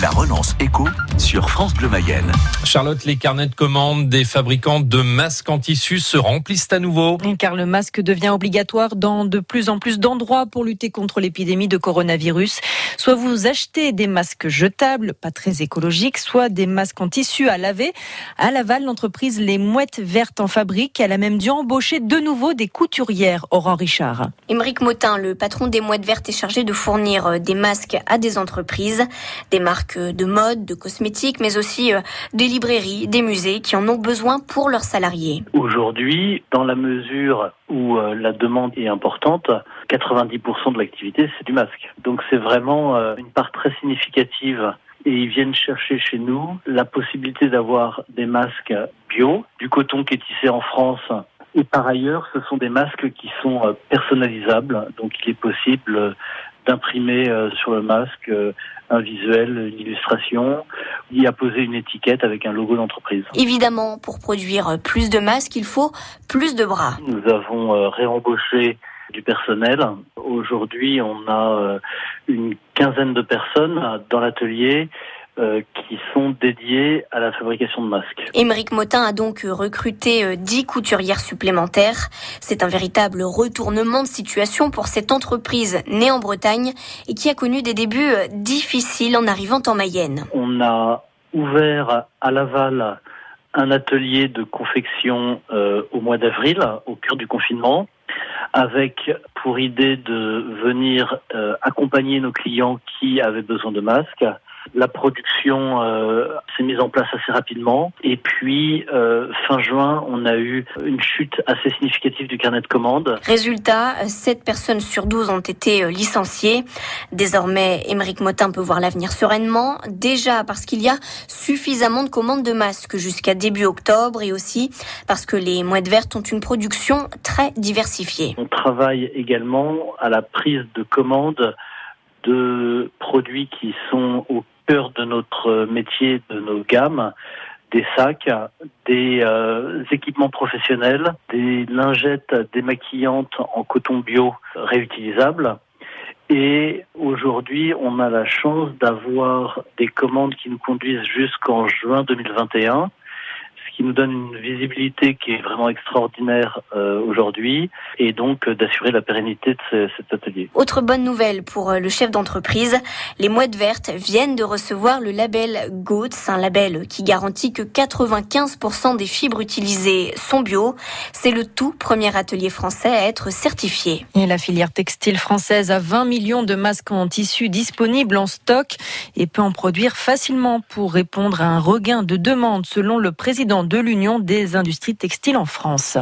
La relance éco sur France Bleu Mayenne. Charlotte, les carnets de commandes des fabricants de masques en tissu se remplissent à nouveau. Car le masque devient obligatoire dans de plus en plus d'endroits pour lutter contre l'épidémie de coronavirus. Soit vous achetez des masques jetables, pas très écologiques, soit des masques en tissu à laver. À Laval, l'entreprise Les Mouettes Vertes en fabrique. Elle a même dû embaucher de nouveau des couturières. Aurore Richard. Émeric Motin, le patron des Mouettes Vertes, est chargé de fournir des masques à des entreprises, des marques de mode, de cosmétiques, mais aussi euh, des librairies, des musées qui en ont besoin pour leurs salariés. Aujourd'hui, dans la mesure où euh, la demande est importante, 90% de l'activité, c'est du masque. Donc c'est vraiment euh, une part très significative et ils viennent chercher chez nous la possibilité d'avoir des masques bio, du coton qui est tissé en France. Et par ailleurs, ce sont des masques qui sont personnalisables. Donc il est possible d'imprimer sur le masque un visuel, une illustration, y a posé une étiquette avec un logo d'entreprise. Évidemment, pour produire plus de masques, il faut plus de bras. Nous avons réembauché du personnel. Aujourd'hui, on a une quinzaine de personnes dans l'atelier euh, qui sont dédiés à la fabrication de masques. Émeric Motin a donc recruté 10 couturières supplémentaires. C'est un véritable retournement de situation pour cette entreprise née en Bretagne et qui a connu des débuts difficiles en arrivant en Mayenne. On a ouvert à Laval un atelier de confection euh, au mois d'avril, au cœur du confinement, avec pour idée de venir euh, accompagner nos clients qui avaient besoin de masques la production euh, s'est mise en place assez rapidement. Et puis, euh, fin juin, on a eu une chute assez significative du carnet de commandes. Résultat, 7 personnes sur 12 ont été euh, licenciées. Désormais, Émeric Motin peut voir l'avenir sereinement. Déjà parce qu'il y a suffisamment de commandes de masques jusqu'à début octobre et aussi parce que les mouettes vertes ont une production très diversifiée. On travaille également à la prise de commandes de produits qui sont au cœur de notre métier, de nos gammes, des sacs, des euh, équipements professionnels, des lingettes démaquillantes en coton bio réutilisables. Et aujourd'hui, on a la chance d'avoir des commandes qui nous conduisent jusqu'en juin 2021 qui nous donne une visibilité qui est vraiment extraordinaire euh, aujourd'hui et donc euh, d'assurer la pérennité de ce, cet atelier. Autre bonne nouvelle pour euh, le chef d'entreprise, les mouettes vertes viennent de recevoir le label GOATS, un label qui garantit que 95% des fibres utilisées sont bio. C'est le tout premier atelier français à être certifié. Et la filière textile française a 20 millions de masques en tissu disponibles en stock et peut en produire facilement pour répondre à un regain de demande selon le président de l'Union des industries textiles en France.